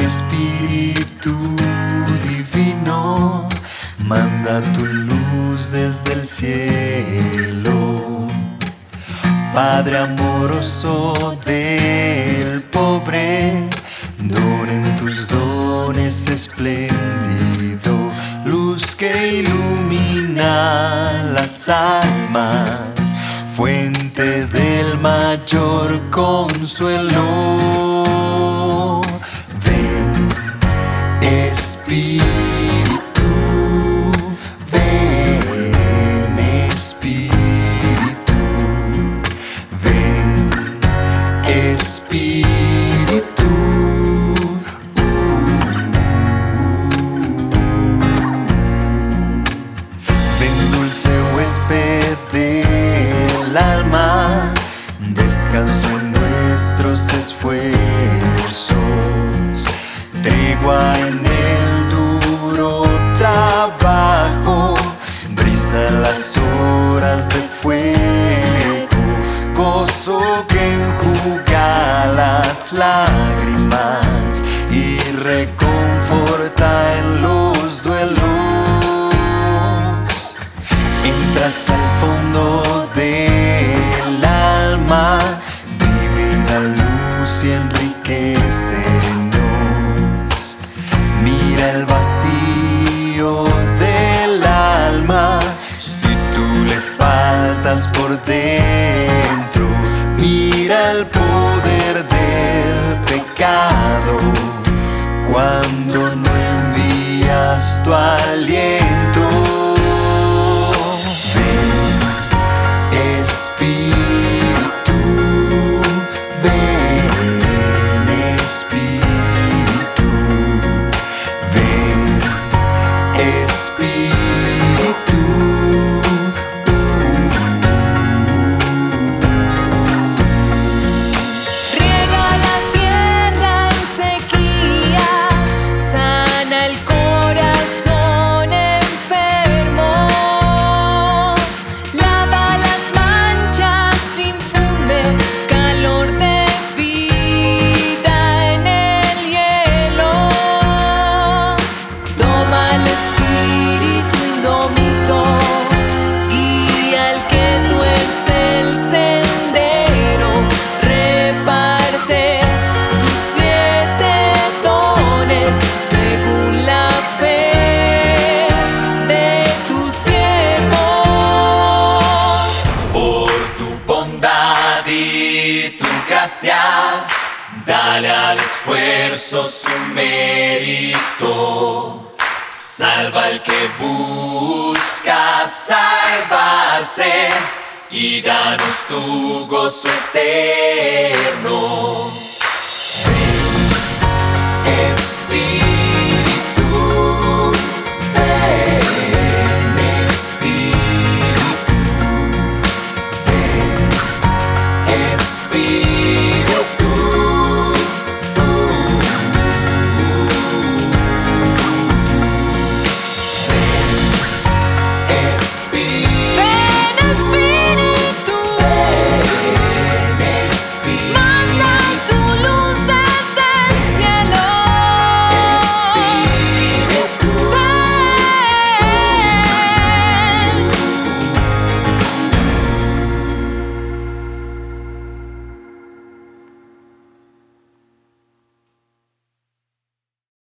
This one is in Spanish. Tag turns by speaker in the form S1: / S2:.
S1: Espíritu Divino manda tu luz desde el cielo. Padre amoroso del pobre, donen tus dones espléndido, luz que ilumina las almas, fuente del mayor consuelo. Espíritu. Ven Espíritu, ven Espíritu. Ven dulce huésped del alma, descanso en nuestros esfuerzos, tregua en lágrimas y reconforta en los duelos. Entra hasta el fondo del alma, divina luz y enriquecenos. Mira el vacío del alma, si tú le faltas por dentro, mira el poder del cuando no envías tu aliento. Ven, Espíritu, ven, Espíritu, ven, Espíritu. esfuerzo, su mérito. Salva al que busca salvarse y danos tu gozo eterno. Espíritu.